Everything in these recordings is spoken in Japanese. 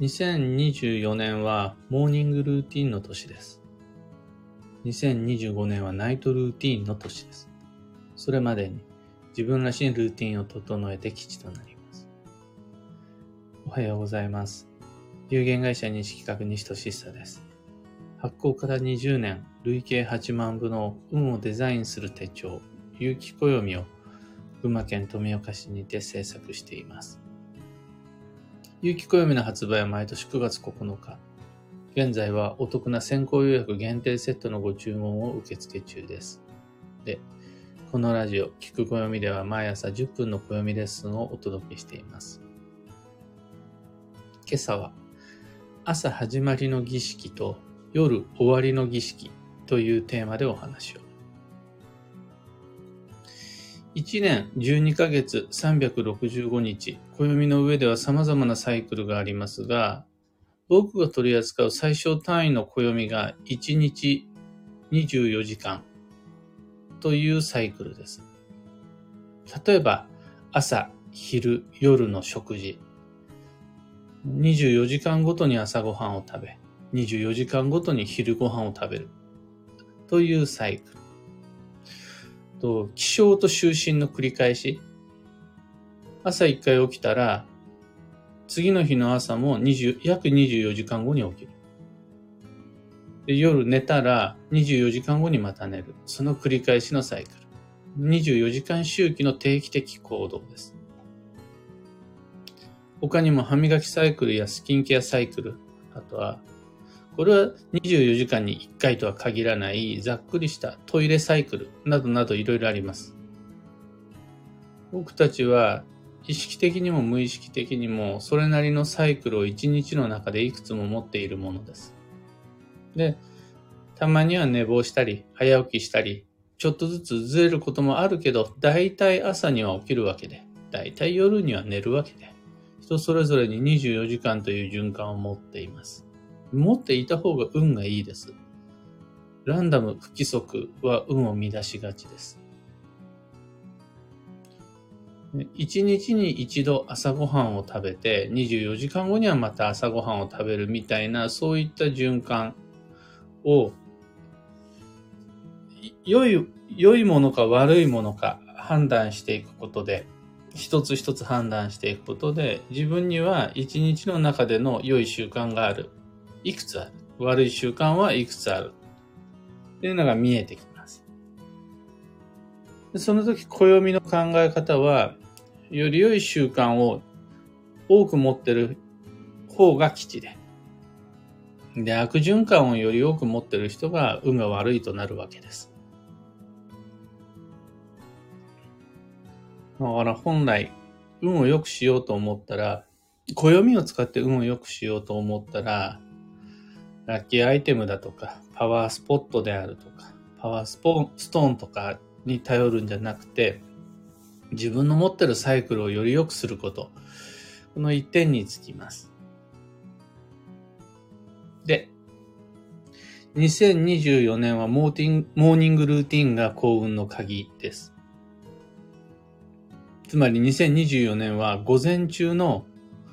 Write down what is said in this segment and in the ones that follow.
2024年はモーニングルーティンの年です。2025年はナイトルーティンの年です。それまでに自分らしいルーティンを整えて基地となります。おはようございます。有限会社西企画西俊久です。発行から20年、累計8万部の運をデザインする手帳、有機暦を群馬県富岡市にて制作しています。有機暦の発売は毎年9月9日。現在はお得な先行予約限定セットのご注文を受付中です。で、このラジオ、聞く暦では毎朝10分の暦レッスンをお届けしています。今朝は、朝始まりの儀式と夜終わりの儀式というテーマでお話を。1年12ヶ月365日、暦の上では様々なサイクルがありますが、僕が取り扱う最小単位の暦が1日24時間というサイクルです。例えば、朝、昼、夜の食事。24時間ごとに朝ごはんを食べ、24時間ごとに昼ごはんを食べる。というサイクル。と、起床と就寝の繰り返し。朝一回起きたら、次の日の朝も20約24時間後に起きる。で夜寝たら24時間後にまた寝る。その繰り返しのサイクル。24時間周期の定期的行動です。他にも歯磨きサイクルやスキンケアサイクル、あとは、これは24時間に1回とは限らないざっくりしたトイレサイクルなどなどいろいろあります。僕たちは意識的にも無意識的にもそれなりのサイクルを一日の中でいくつも持っているものです。で、たまには寝坊したり、早起きしたり、ちょっとずつずれることもあるけど、だいたい朝には起きるわけで、だいたい夜には寝るわけで、人それぞれに24時間という循環を持っています。持っていた方が運がいいです。ランダム不規則は運を乱しがちです。一日に一度朝ごはんを食べて、24時間後にはまた朝ごはんを食べるみたいな、そういった循環を、良い、良いものか悪いものか判断していくことで、一つ一つ判断していくことで、自分には一日の中での良い習慣がある。いくつある？悪い習慣はいくつある？っていうのが見えてきます。その時、暦の考え方は、より良い習慣を多く持ってる方が基地で。で、悪循環をより多く持ってる人が運が悪いとなるわけです。だから本来、運を良くしようと思ったら、暦を使って運を良くしようと思ったら、ラッキーアイテムだとか、パワースポットであるとか、パワースポストーンとかに頼るんじゃなくて、自分の持ってるサイクルをより良くすること。この一点につきます。で、2024年はモーティンモーニングルーティンが幸運の鍵です。つまり2024年は午前中の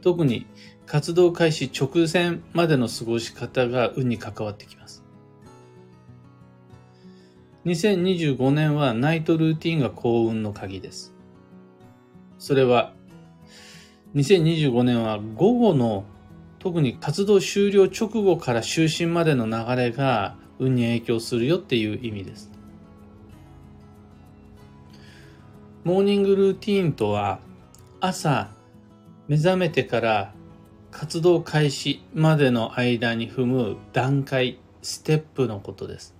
特に活動開始直前までの過ごし方が運に関わってきます。2025年はナイトルーティンが幸運の鍵です。それは、2025年は午後の特に活動終了直後から就寝までの流れが運に影響するよっていう意味です。モーニングルーティーンとは朝目覚めてから活動開始までの間に踏む段階、ステップのことです。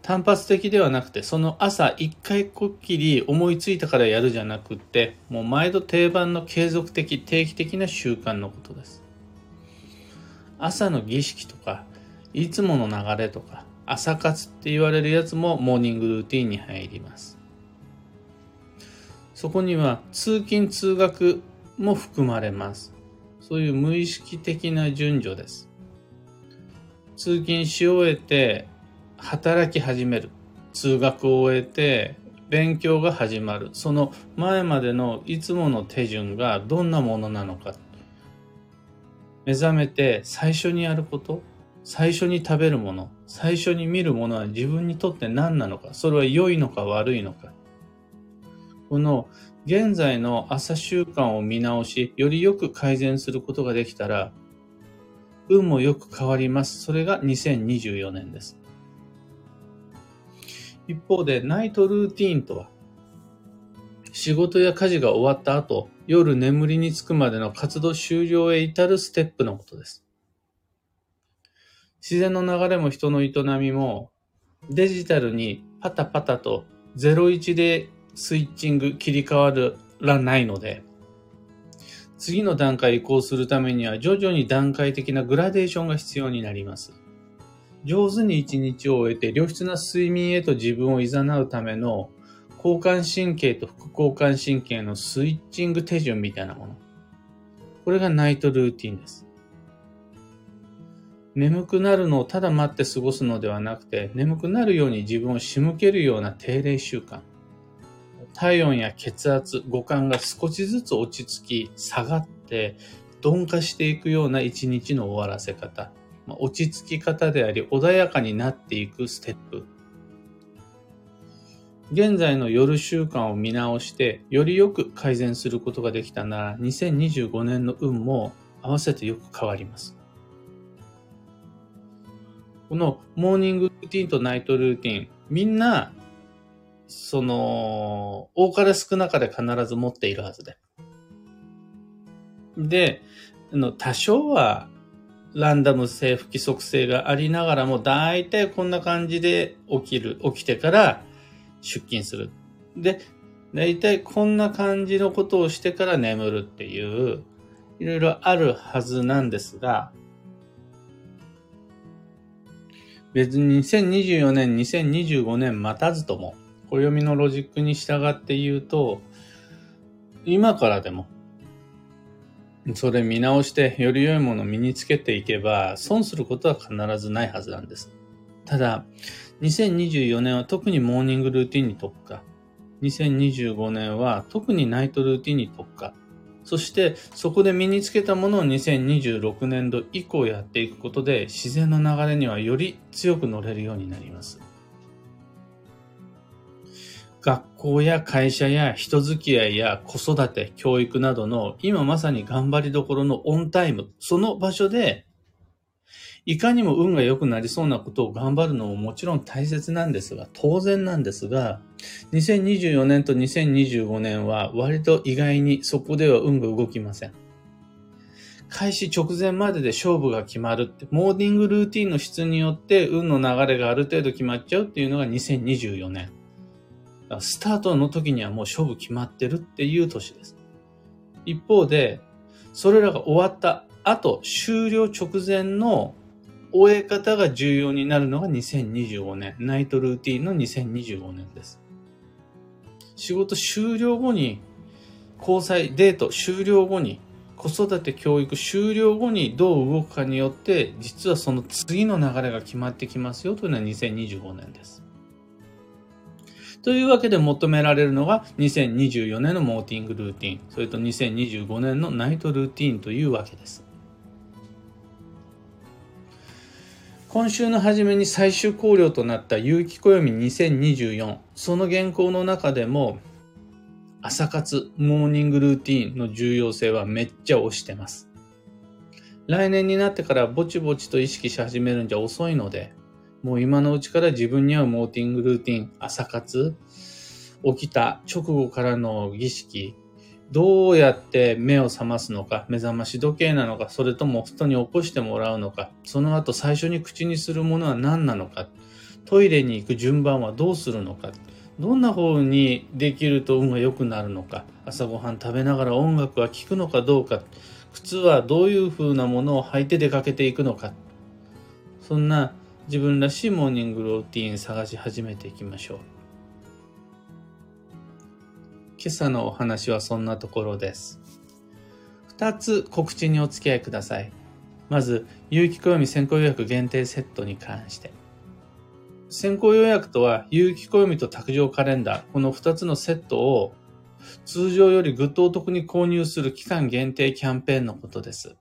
単発的ではなくて、その朝一回こっきり思いついたからやるじゃなくって、もう毎度定番の継続的、定期的な習慣のことです。朝の儀式とか、いつもの流れとか、朝活って言われるやつもモーニングルーティンに入ります。そこには通勤通学も含まれます。そういう無意識的な順序です。通勤し終えて働き始める。通学を終えて勉強が始まる。その前までのいつもの手順がどんなものなのか。目覚めて最初にやること、最初に食べるもの、最初に見るものは自分にとって何なのか、それは良いのか悪いのか。この現在の朝習慣を見直し、よりよく改善することができたら、運もよく変わります。それが2024年です。一方で、ナイトルーティーンとは、仕事や家事が終わった後、夜眠りにつくまでの活動終了へ至るステップのことです。自然の流れも人の営みも、デジタルにパタパタと01でスイッチング切り替わらないので、次の段階移行するためには徐々に段階的なグラデーションが必要になります。上手に一日を終えて良質な睡眠へと自分を誘うための交感神経と副交感神経のスイッチング手順みたいなもの。これがナイトルーティンです。眠くなるのをただ待って過ごすのではなくて、眠くなるように自分を仕向けるような定例習慣。体温や血圧、五感が少しずつ落ち着き、下がって、鈍化していくような一日の終わらせ方。落ち着き方であり、穏やかになっていくステップ。現在の夜習慣を見直して、よりよく改善することができたなら、2025年の運も合わせてよく変わります。このモーニングルーティンとナイトルーティン、みんな、その、多かれ少なかれ必ず持っているはずで。で、の多少はランダム性、不規則性がありながらも、だいたいこんな感じで起きる、起きてから出勤する。で、だいたいこんな感じのことをしてから眠るっていう、いろいろあるはずなんですが、別に2024年、2025年待たずとも、暦のロジックに従って言うと、今からでも、それ見直してより良いものを身につけていけば、損することは必ずないはずなんです。ただ、2024年は特にモーニングルーティンに特化。2025年は特にナイトルーティンに特化。そして、そこで身につけたものを2026年度以降やっていくことで、自然の流れにはより強く乗れるようになります。学校や会社や人付き合いや子育て、教育などの今まさに頑張りどころのオンタイム、その場所で、いかにも運が良くなりそうなことを頑張るのももちろん大切なんですが、当然なんですが、2024年と2025年は割と意外にそこでは運が動きません。開始直前までで勝負が決まるって、モーニングルーティンの質によって運の流れがある程度決まっちゃうっていうのが2024年。スタートの時にはもう勝負決まってるっていう年です。一方で、それらが終わった後、終了直前の終え方が重要になるのが2025年。ナイトルーティンの2025年です。仕事終了後に、交際、デート終了後に、子育て教育終了後にどう動くかによって、実はその次の流れが決まってきますよというのは2025年です。というわけで求められるのが2024年のモーティングルーティン、それと2025年のナイトルーティンというわけです。今週の初めに最終考慮となった有機暦2024、その原稿の中でも朝活、モーニングルーティンの重要性はめっちゃ推してます。来年になってからぼちぼちと意識し始めるんじゃ遅いので、もう今のうちから自分に合うモーティングルーティン、朝活、起きた直後からの儀式、どうやって目を覚ますのか、目覚まし時計なのか、それとも人に起こしてもらうのか、その後最初に口にするものは何なのか、トイレに行く順番はどうするのか、どんな方にできると運が良くなるのか、朝ごはん食べながら音楽は聴くのかどうか、靴はどういう風なものを履いて出かけていくのか、そんな自分らしいモーニングルーティン探し始めていきましょう。今朝のお話はそんなところです。二つ告知にお付き合いください。まず、有機暦先行予約限定セットに関して。先行予約とは、有機暦と卓上カレンダー、この二つのセットを通常よりぐっとお得に購入する期間限定キャンペーンのことです。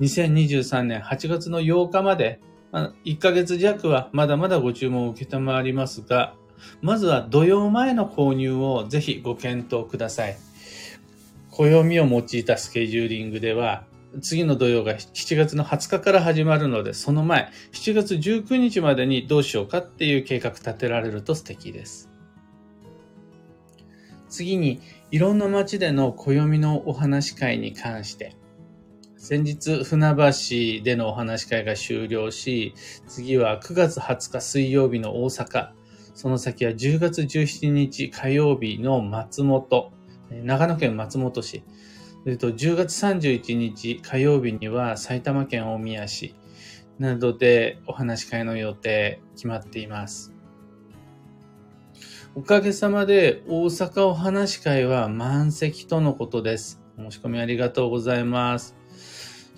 2023年8月の8日まで、まあ、1ヶ月弱はまだまだご注文を受けたまりますが、まずは土曜前の購入をぜひご検討ください。暦を用いたスケジューリングでは、次の土曜が7月の20日から始まるので、その前、7月19日までにどうしようかっていう計画立てられると素敵です。次に、いろんな街での暦のお話会に関して、先日、船橋でのお話し会が終了し、次は9月20日水曜日の大阪、その先は10月17日火曜日の松本、長野県松本市、それと10月31日火曜日には埼玉県大宮市などでお話し会の予定決まっています。おかげさまで大阪お話し会は満席とのことです。申し込みありがとうございます。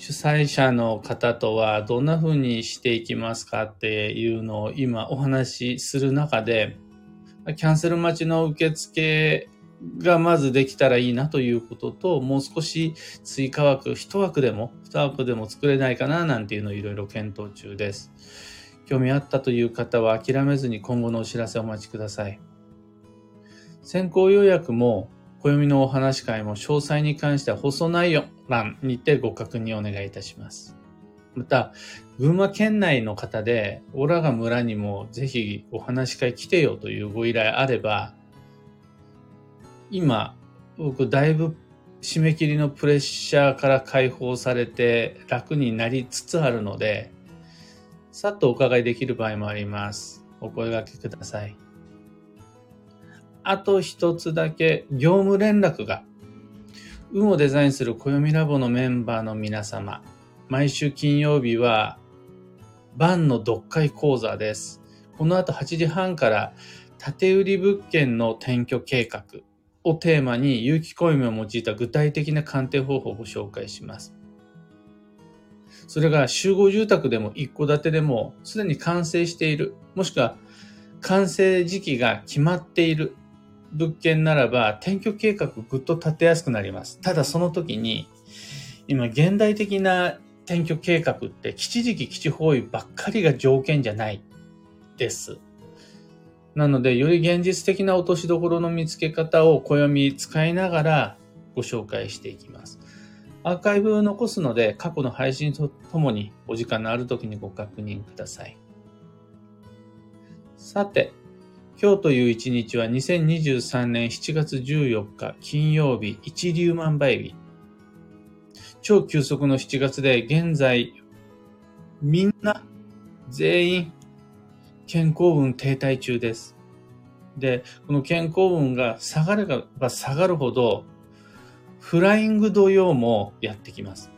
主催者の方とはどんな風にしていきますかっていうのを今お話しする中で、キャンセル待ちの受付がまずできたらいいなということと、もう少し追加枠、1枠でも2枠でも作れないかななんていうのをいろいろ検討中です。興味あったという方は諦めずに今後のお知らせをお待ちください。先行予約も暦のお話会も詳細に関しては放送内容欄にてご確認お願いいたします。また、群馬県内の方で、オラが村にもぜひお話会来てよというご依頼あれば、今、僕だいぶ締め切りのプレッシャーから解放されて楽になりつつあるので、さっとお伺いできる場合もあります。お声掛けください。あと一つだけ業務連絡が、運をデザインする暦ラボのメンバーの皆様、毎週金曜日は、晩の読解講座です。この後8時半から、建売り物件の転居計画、をテーマに有機暦を用いた具体的な鑑定方法をご紹介します。それが集合住宅でも一戸建てでもすでに完成している、もしくは完成時期が決まっている。物件ならば転居計画ぐっと立てやすくなります。ただその時に今現代的な転居計画って基地時期基地方位ばっかりが条件じゃないです。なので、より現実的な落としどころの見つけ方を暦使いながらご紹介していきます。アーカイブを残すので、過去の配信とともにお時間のある時にご確認ください。さて、今日という一日は2023年7月14日金曜日一粒万倍日。超急速の7月で現在みんな全員健康運停滞中です。で、この健康運が下がれば下がるほど、フライング土曜もやってきます。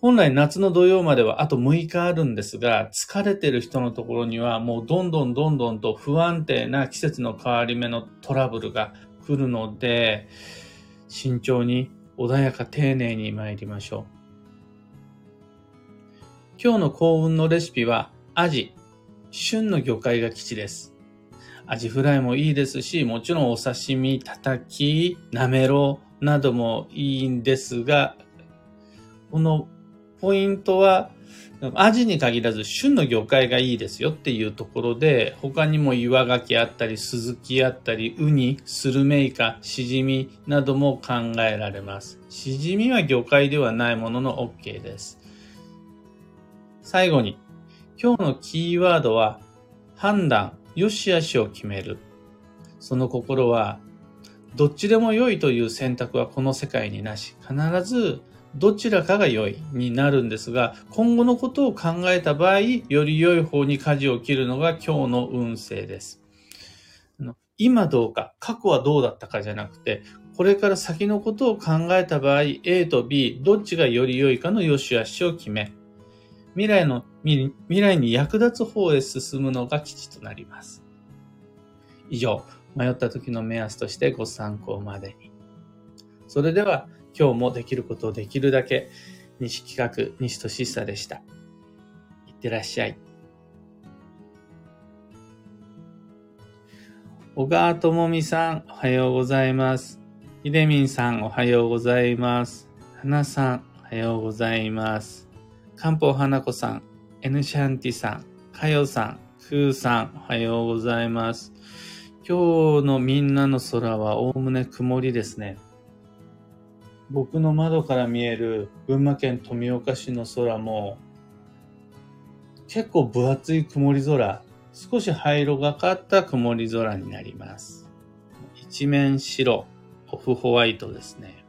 本来夏の土曜まではあと6日あるんですが、疲れてる人のところにはもうどんどんどんどんと不安定な季節の変わり目のトラブルが来るので、慎重に穏やか丁寧に参りましょう。今日の幸運のレシピは、アジ、旬の魚介が基地です。アジフライもいいですし、もちろんお刺身、たたき、なめろうなどもいいんですが、このポイントは、アジに限らず旬の魚介がいいですよっていうところで、他にも岩牡蠣あったり、スズキあったり、ウニ、スルメイカ、シジミなども考えられます。シジミは魚介ではないものの OK です。最後に、今日のキーワードは、判断、良し悪しを決める。その心は、どっちでも良いという選択はこの世界になし、必ずどちらかが良いになるんですが、今後のことを考えた場合、より良い方に舵を切るのが今日の運勢です。今どうか、過去はどうだったかじゃなくて、これから先のことを考えた場合、A と B、どっちがより良いかの良し悪しを決め、未来の、未来に役立つ方へ進むのが基地となります。以上、迷った時の目安としてご参考までに。それでは、今日もできることをできるだけ、西企画、西俊久でした。いってらっしゃい。小川智美さん、おはようございます。ひでみんさん、おはようございます。花さん、おはようございます。漢方花子さん、エヌシャンティさん、かよさん、ふーさん、おはようございます。今日のみんなの空はおおむね曇りですね。僕の窓から見える群馬県富岡市の空も結構分厚い曇り空、少し灰色がかった曇り空になります。一面白、オフホワイトですね。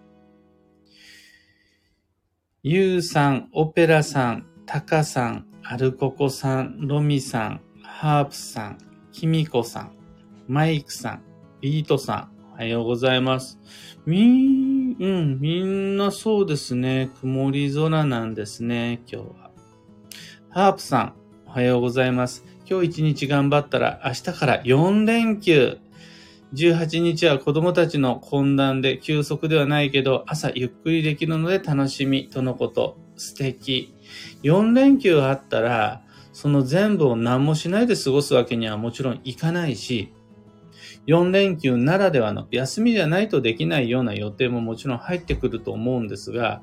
ゆうさん、オペラさん、タカさん、アルココさん、ロミさん、ハープさん、キミコさん、マイクさん、ビートさん、おはようございます。みん、うん、みんなそうですね。曇り空なんですね、今日は。ハープさん、おはようございます。今日一日頑張ったら明日から4連休。18日は子供たちの懇談で休息ではないけど朝ゆっくりできるので楽しみとのこと。素敵。4連休あったらその全部を何もしないで過ごすわけにはもちろんいかないし、4連休ならではの休みじゃないとできないような予定ももちろん入ってくると思うんですが、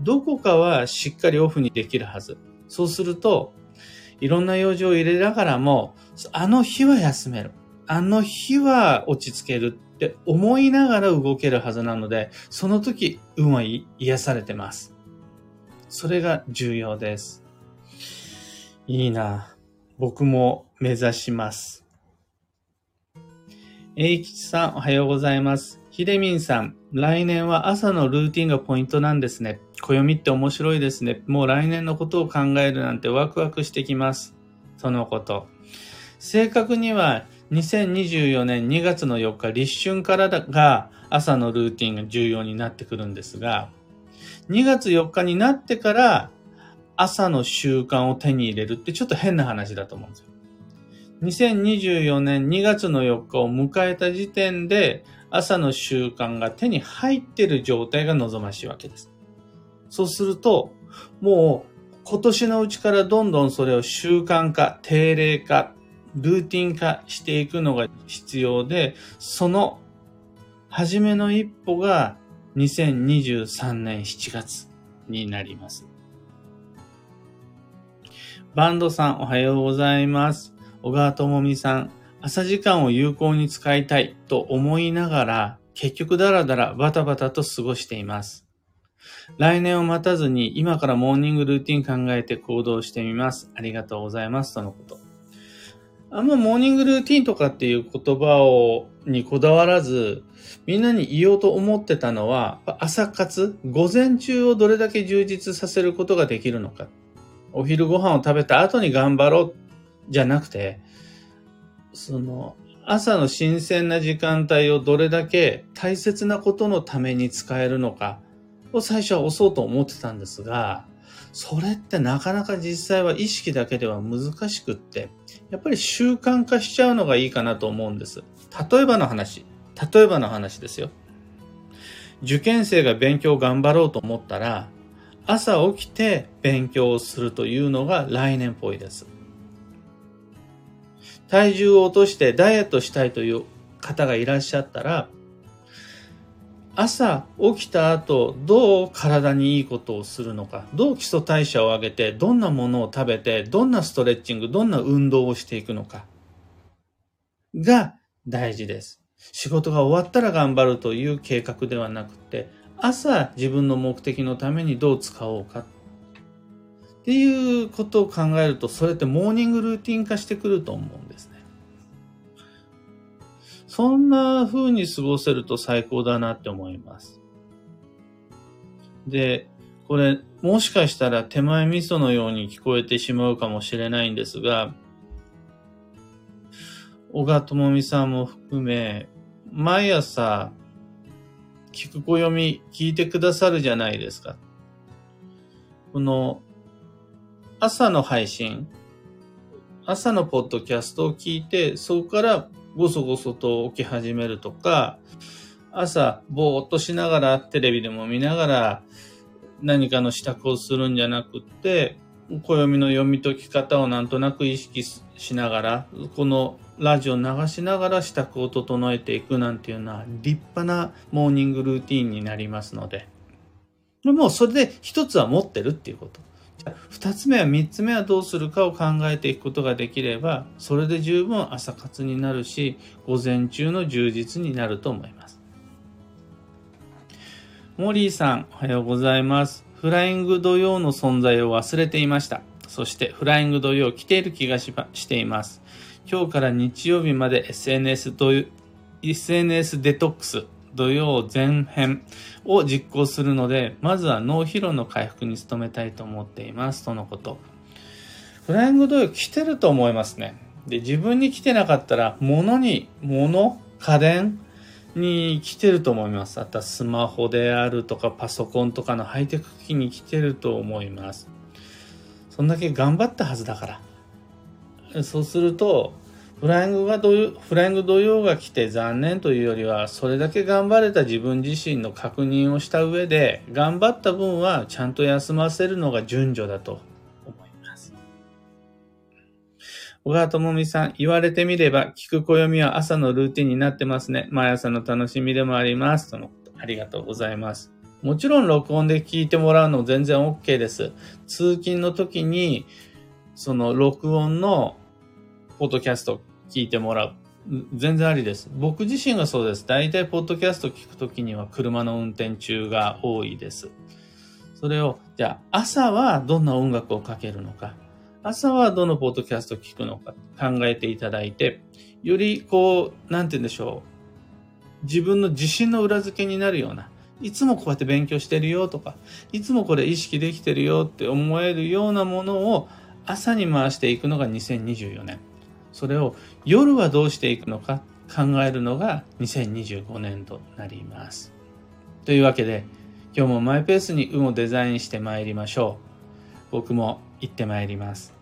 どこかはしっかりオフにできるはず。そうすると、いろんな用事を入れながらも、あの日は休める。あの日は落ち着けるって思いながら動けるはずなので、その時、運は癒されてます。それが重要です。いいな。僕も目指します。えいきちさん、おはようございます。ひでみんさん、来年は朝のルーティンがポイントなんですね。暦って面白いですね。もう来年のことを考えるなんてワクワクしてきます。そのこと。正確には2024年2月の4日立春からが朝のルーティンが重要になってくるんですが、2月4日になってから朝の習慣を手に入れるってちょっと変な話だと思うんですよ。2024年2月の4日を迎えた時点で朝の習慣が手に入っている状態が望ましいわけです。そうすると、もう今年のうちからどんどんそれを習慣化、定例化、ルーティン化していくのが必要で、その初めの一歩が2023年7月になります。バンドさんおはようございます。小川智美さん、朝時間を有効に使いたいと思いながら、結局ダラダラバタバタと過ごしています。来年を待たずに今からモーニングルーティン考えて行動してみます。ありがとうございます。とのこと。あんまモーニングルーティンとかっていう言葉を、にこだわらず、みんなに言おうと思ってたのは、朝活、午前中をどれだけ充実させることができるのか。お昼ご飯を食べた後に頑張ろうじゃなくて、その、朝の新鮮な時間帯をどれだけ大切なことのために使えるのかを最初は押そうと思ってたんですが、それってなかなか実際は意識だけでは難しくって、やっぱり習慣化しちゃうのがいいかなと思うんです。例えばの話、例えばの話ですよ。受験生が勉強頑張ろうと思ったら、朝起きて勉強をするというのが来年っぽいです。体重を落としてダイエットしたいという方がいらっしゃったら、朝起きた後、どう体にいいことをするのか、どう基礎代謝を上げて、どんなものを食べて、どんなストレッチング、どんな運動をしていくのか、が大事です。仕事が終わったら頑張るという計画ではなくて、朝自分の目的のためにどう使おうかっていうことを考えると、それってモーニングルーティン化してくると思うんですね。そんな風に過ごせると最高だなって思います。で、これ、もしかしたら手前味噌のように聞こえてしまうかもしれないんですが、小川智美さんも含め、毎朝、聞く暦聞いてくださるじゃないですか。この朝の配信、朝のポッドキャストを聞いて、そこからごそごそと起き始めるとか、朝、ぼーっとしながら、テレビでも見ながら、何かの支度をするんじゃなくって、暦の読み解き方をなんとなく意識しながら、このラジオ流しながら支度を整えていくなんていうのは立派なモーニングルーティンになりますので、もうそれで一つは持ってるっていうこと。じゃあ二つ目は三つ目はどうするかを考えていくことができれば、それで十分朝活になるし、午前中の充実になると思います。モリーさん、おはようございます。フライング土曜の存在を忘れていました。そしてフライング土曜来ている気がしています。今日から日曜日まで SNS, SNS デトックス土曜前編を実行するので、まずは脳疲労の回復に努めたいと思っています。とのこと。フライング土曜来てると思いますね。で、自分に来てなかったら、物に、物、家電に来てると思います。あとはスマホであるとかパソコンとかのハイテク機器に来てると思います。そんだけ頑張ったはずだから。そうすると、フライングが土曜、フライング土曜が来て残念というよりは、それだけ頑張れた自分自身の確認をした上で、頑張った分はちゃんと休ませるのが順序だと思います。小川智美さん、言われてみれば、聞く暦は朝のルーティンになってますね。毎朝の楽しみでもあります。とのこと。ありがとうございます。もちろん録音で聞いてもらうの全然 OK です。通勤の時に、その録音のポッドキャスト聞いてもらう。全然ありです。僕自身がそうです。大体、ポッドキャスト聞くときには車の運転中が多いです。それを、じゃあ、朝はどんな音楽をかけるのか、朝はどのポッドキャスト聞くのか考えていただいて、よりこう、なんて言うんでしょう。自分の自信の裏付けになるような、いつもこうやって勉強してるよとか、いつもこれ意識できてるよって思えるようなものを朝に回していくのが2024年。それを夜はどうしていくのか考えるのが2025年となります。というわけで、今日もマイペースに運をデザインしてまいりましょう。僕も行ってまいります。